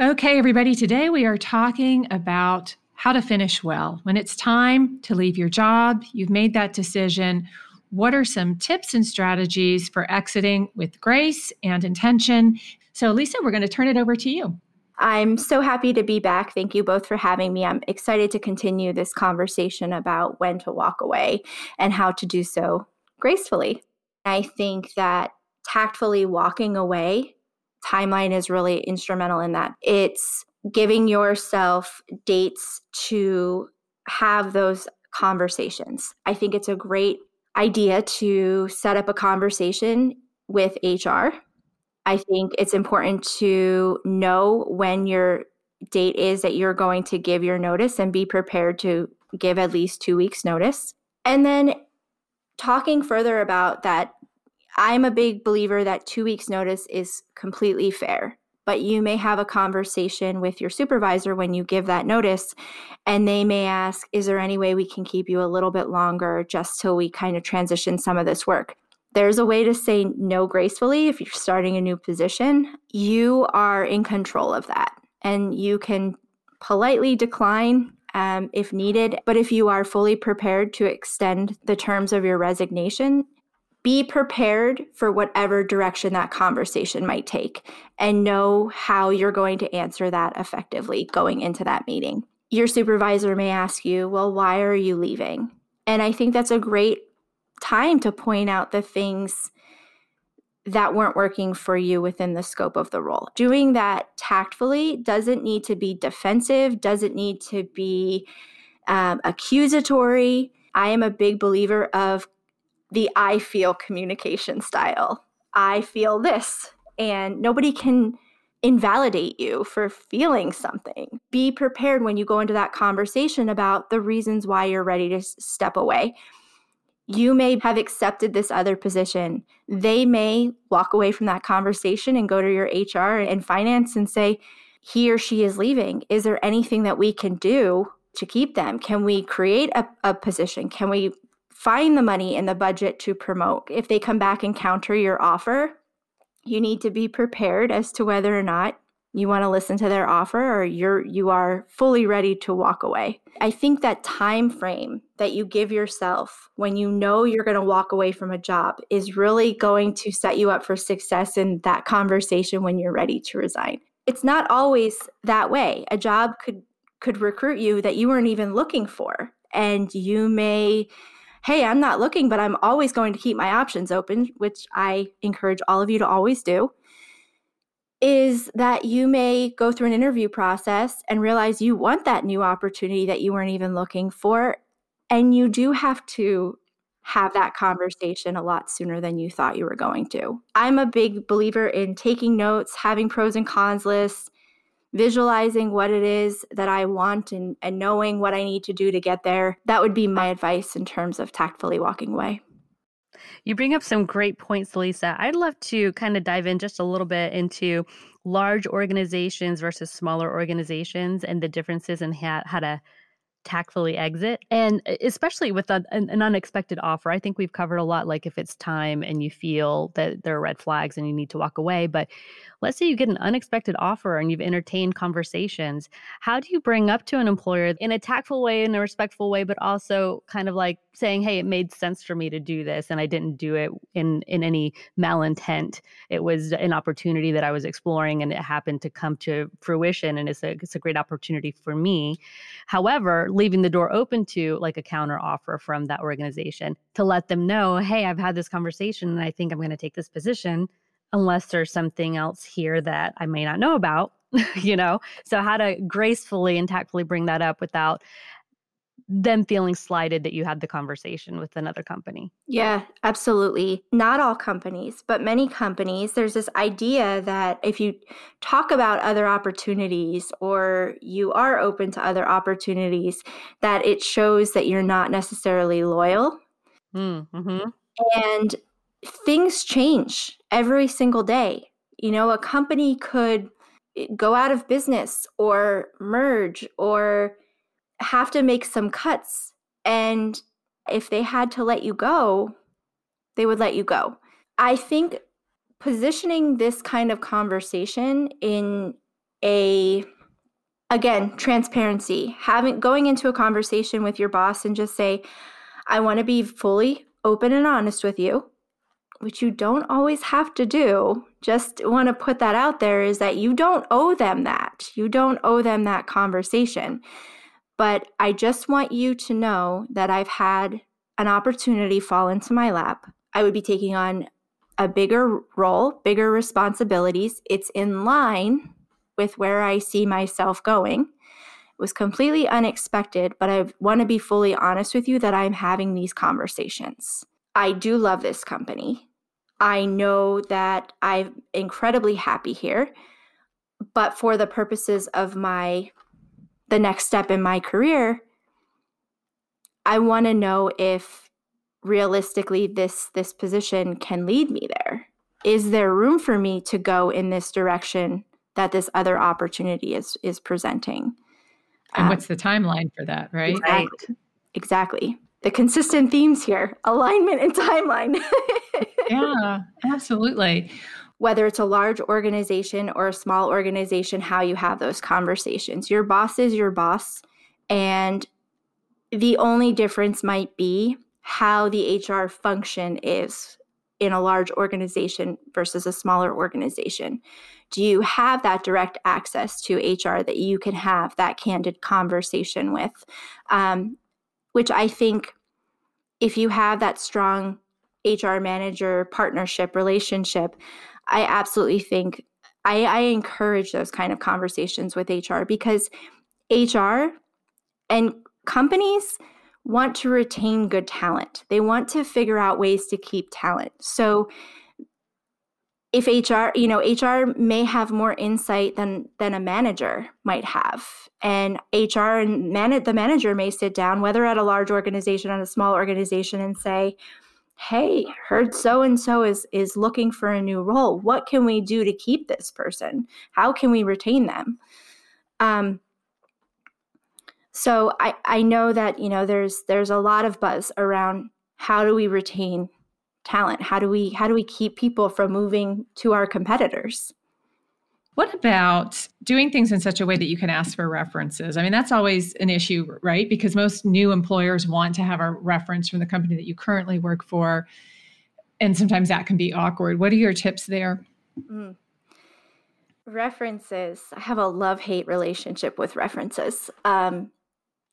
Okay, everybody, today we are talking about how to finish well. When it's time to leave your job, you've made that decision. What are some tips and strategies for exiting with grace and intention? So, Lisa, we're going to turn it over to you. I'm so happy to be back. Thank you both for having me. I'm excited to continue this conversation about when to walk away and how to do so gracefully. I think that tactfully walking away timeline is really instrumental in that. It's giving yourself dates to have those conversations. I think it's a great idea to set up a conversation with HR. I think it's important to know when your date is that you're going to give your notice and be prepared to give at least two weeks' notice. And then talking further about that I'm a big believer that two weeks' notice is completely fair. But you may have a conversation with your supervisor when you give that notice, and they may ask, Is there any way we can keep you a little bit longer just till we kind of transition some of this work? There's a way to say no gracefully if you're starting a new position. You are in control of that, and you can politely decline um, if needed. But if you are fully prepared to extend the terms of your resignation, be prepared for whatever direction that conversation might take and know how you're going to answer that effectively going into that meeting. Your supervisor may ask you, Well, why are you leaving? And I think that's a great time to point out the things that weren't working for you within the scope of the role. Doing that tactfully doesn't need to be defensive, doesn't need to be um, accusatory. I am a big believer of the I feel communication style. I feel this, and nobody can invalidate you for feeling something. Be prepared when you go into that conversation about the reasons why you're ready to step away. You may have accepted this other position. They may walk away from that conversation and go to your HR and finance and say, he or she is leaving. Is there anything that we can do to keep them? Can we create a, a position? Can we find the money in the budget to promote. If they come back and counter your offer, you need to be prepared as to whether or not you want to listen to their offer or you're you are fully ready to walk away. I think that time frame that you give yourself when you know you're going to walk away from a job is really going to set you up for success in that conversation when you're ready to resign. It's not always that way. A job could could recruit you that you weren't even looking for and you may hey, I'm not looking, but I'm always going to keep my options open, which I encourage all of you to always do, is that you may go through an interview process and realize you want that new opportunity that you weren't even looking for. And you do have to have that conversation a lot sooner than you thought you were going to. I'm a big believer in taking notes, having pros and cons lists, visualizing what it is that I want and, and knowing what I need to do to get there. That would be my advice in terms of tactfully walking away. You bring up some great points, Lisa. I'd love to kind of dive in just a little bit into large organizations versus smaller organizations and the differences in how, how to tactfully exit and especially with a, an, an, unexpected offer i think we've covered a lot like if it's time and you feel that there are red flags and you need to walk away but let's say you get an unexpected offer and you've entertained conversations how do you bring up to an employer in a tactful way in a respectful way but also kind of like saying, "Hey, it made sense for me to do this, and I didn't do it in in any malintent. It was an opportunity that I was exploring, and it happened to come to fruition, and it's a it's a great opportunity for me." However, leaving the door open to like a counter offer from that organization to let them know, "Hey, I've had this conversation, and I think I'm going to take this position." Unless there's something else here that I may not know about, you know? So, how to gracefully and tactfully bring that up without them feeling slighted that you had the conversation with another company. Yeah, absolutely. Not all companies, but many companies, there's this idea that if you talk about other opportunities or you are open to other opportunities, that it shows that you're not necessarily loyal. Mm-hmm. And things change every single day. You know, a company could eh, go out of business or merge or have to make some cuts. And if they had to let you go, they would let you go. I think positioning this kind of conversation in a again transparency having going into a conversation with your boss and just say i want to be fully open and honest with you which you don't always have to do just want to put that out there is that you don't owe them that you don't owe them that conversation but I just want you to know that I've had an opportunity fall into my lap. I would be taking on a bigger role, bigger responsibilities. It's in line with where I see myself going. It was completely unexpected, but I want to be fully honest with you that I'm having these conversations. I do love this company. I know that I'm incredibly happy here, but for the purposes of my the next step in my career, I want to know if realistically this this position can lead me there. Is there room for me to go in this direction that this other opportunity is is presenting? And um, what's the timeline for that, right? Exactly. exactly. The consistent themes here, alignment and timeline. yeah, absolutely whether it's a large organization or a small organization, how you have those conversations. Your boss is your boss. And the only difference might be how the HR function is in a large organization versus a smaller organization. Do you have that direct access to HR that you can have that candid conversation with? Um, which I think if you have that strong HR manager partnership relationship, I absolutely think I, I encourage those kind of conversations with HR because HR and companies want to retain good talent. They want to figure out ways to keep talent. So if HR, you know, HR may have more insight than than a manager might have. And HR and man- the manager may sit down, whether at a large organization or a small organization, and say, hey heard so and so is is looking for a new role. What can we do to keep this person? How can we retain them? Um so i i know that you know there's there's a lot of buzz around how do we retain talent? How do we how do we keep people from moving to our competitors what about doing things in such a way that you can ask for references? I mean, that's always an issue, right? Because most new employers want to have a reference from the company that you currently work for. And sometimes that can be awkward. What are your tips there? Mm. References. I have a love hate relationship with references. Um,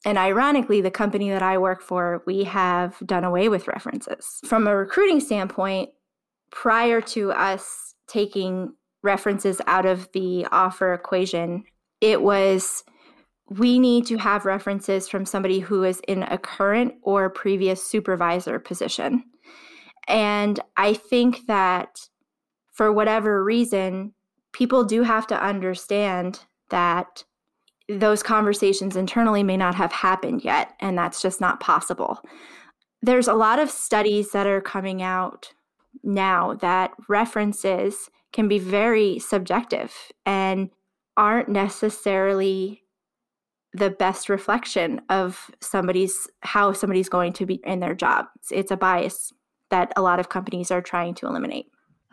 and ironically, the company that I work for, we have done away with references. From a recruiting standpoint, prior to us taking references out of the offer equation, it was we need to have references from somebody who is in a current or previous supervisor position. And I think that for whatever reason, people do have to understand that those conversations internally may not have happened yet, and that's just not possible. There's a lot of studies that are coming out now that references can be very subjective and aren't necessarily the best reflection of somebody's how somebody's going to be in their job. It's, it's a bias that a lot of companies are trying to eliminate.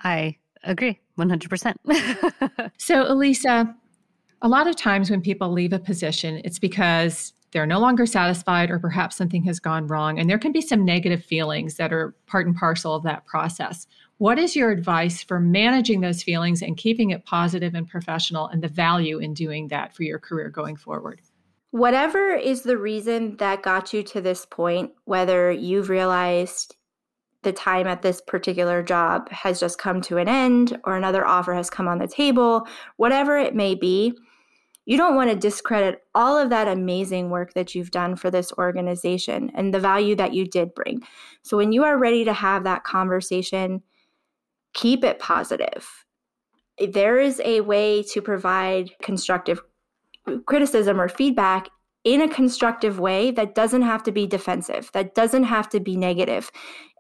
I agree 100%. so, Elisa, a lot of times when people leave a position, it's because they're no longer satisfied, or perhaps something has gone wrong. And there can be some negative feelings that are part and parcel of that process. What is your advice for managing those feelings and keeping it positive and professional and the value in doing that for your career going forward? Whatever is the reason that got you to this point, whether you've realized the time at this particular job has just come to an end or another offer has come on the table, whatever it may be, you don't want to discredit all of that amazing work that you've done for this organization and the value that you did bring. So when you are ready to have that conversation, keep it positive. There is a way to provide constructive criticism or feedback in a constructive way that doesn't have to be defensive, that doesn't have to be negative.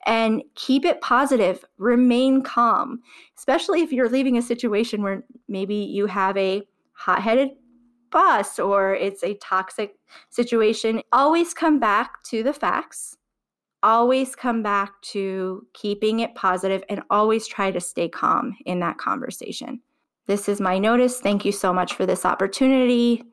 And keep it positive, remain calm, especially if you're leaving a situation where maybe you have a hot headed boss or it's a toxic situation. Always come back to the facts, always come back to keeping it positive, and always try to stay calm in that conversation. This is my notice. Thank you so much for this opportunity.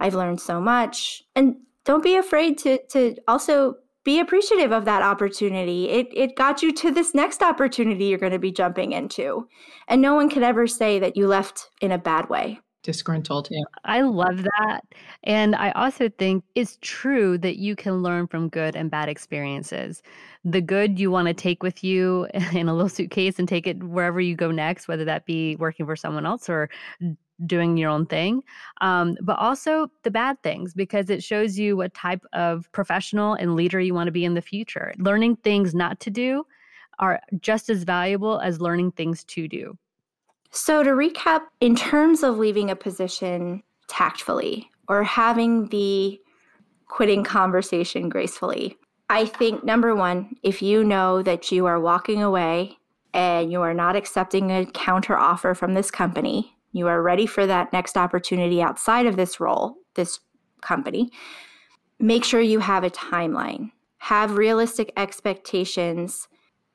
I've learned so much. And don't be afraid to to also be appreciative of that opportunity. It it got you to this next opportunity you're going to be jumping into. And no one could ever say that you left in a bad way disgruntled. Yeah. I love that. And I also think it's true that you can learn from good and bad experiences. The good you want to take with you in a little suitcase and take it wherever you go next, whether that be working for someone else or doing your own thing, um, but also the bad things because it shows you what type of professional and leader you want to be in the future. Learning things not to do are just as valuable as learning things to do. So, to recap, in terms of leaving a position tactfully or having the quitting conversation gracefully, I think number one, if you know that you are walking away and you are not accepting a counter offer from this company, you are ready for that next opportunity outside of this role, this company, make sure you have a timeline. Have realistic expectations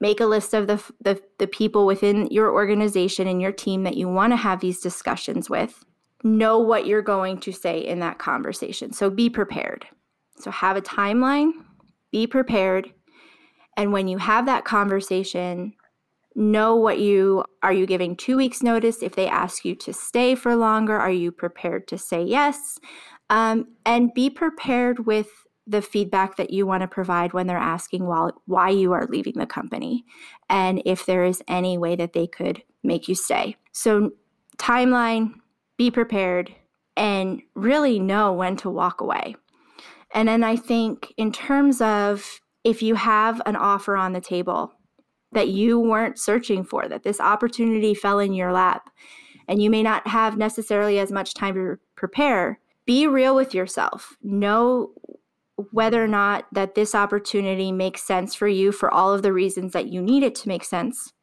make a list of the, the, the people within your organization and your team that you want to have these discussions with. Know what you're going to say in that conversation. So be prepared. So have a timeline be prepared. And when you have that conversation know what you are you giving two weeks notice? If they ask you to stay for longer are you prepared to say yes? Um, and be prepared with the feedback that you want to provide when they're asking why, why you are leaving the company and if there is any way that they could make you stay. So, timeline, be prepared, and really know when to walk away. And then I think, in terms of if you have an offer on the table that you weren't searching for, that this opportunity fell in your lap, and you may not have necessarily as much time to prepare, be real with yourself. Know whether or not that this opportunity makes sense for you for all of the reasons that you need it to make sense.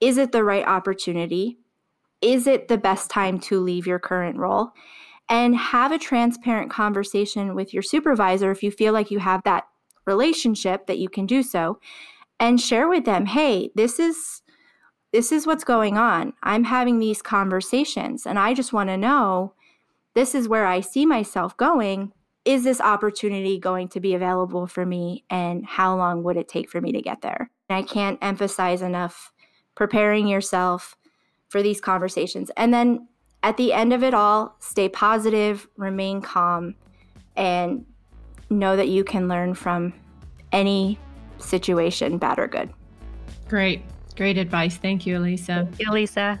Is it the right opportunity? Is it the best time to leave your current role? And have a transparent conversation with your supervisor if you feel like you have that relationship that you can do so and share with them, "Hey, this is this is what's going on. I'm having these conversations and I just want to know this is where I see myself going is this opportunity going to be available for me and how long would it take for me to get there? And I can't emphasize enough preparing yourself for these conversations. And then at the end of it all, stay positive, remain calm, and know that you can learn from any situation, bad or good. Great. Great advice. Thank you, Elisa. Thank you, Elisa.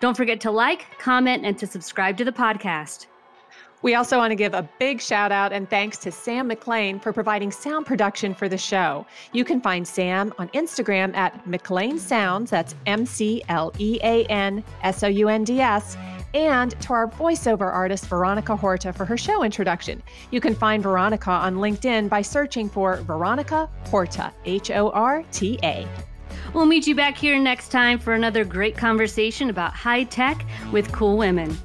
Don't forget to like, comment, and to subscribe to the podcast. We also want to give a big shout out and thanks to Sam McLean for providing sound production for the show. You can find Sam on Instagram at McLean Sounds, that's M C L E A N S O U N D S, and to our voiceover artist, Veronica Horta, for her show introduction. You can find Veronica on LinkedIn by searching for Veronica Horta, H O R T A. We'll meet you back here next time for another great conversation about high tech with cool women.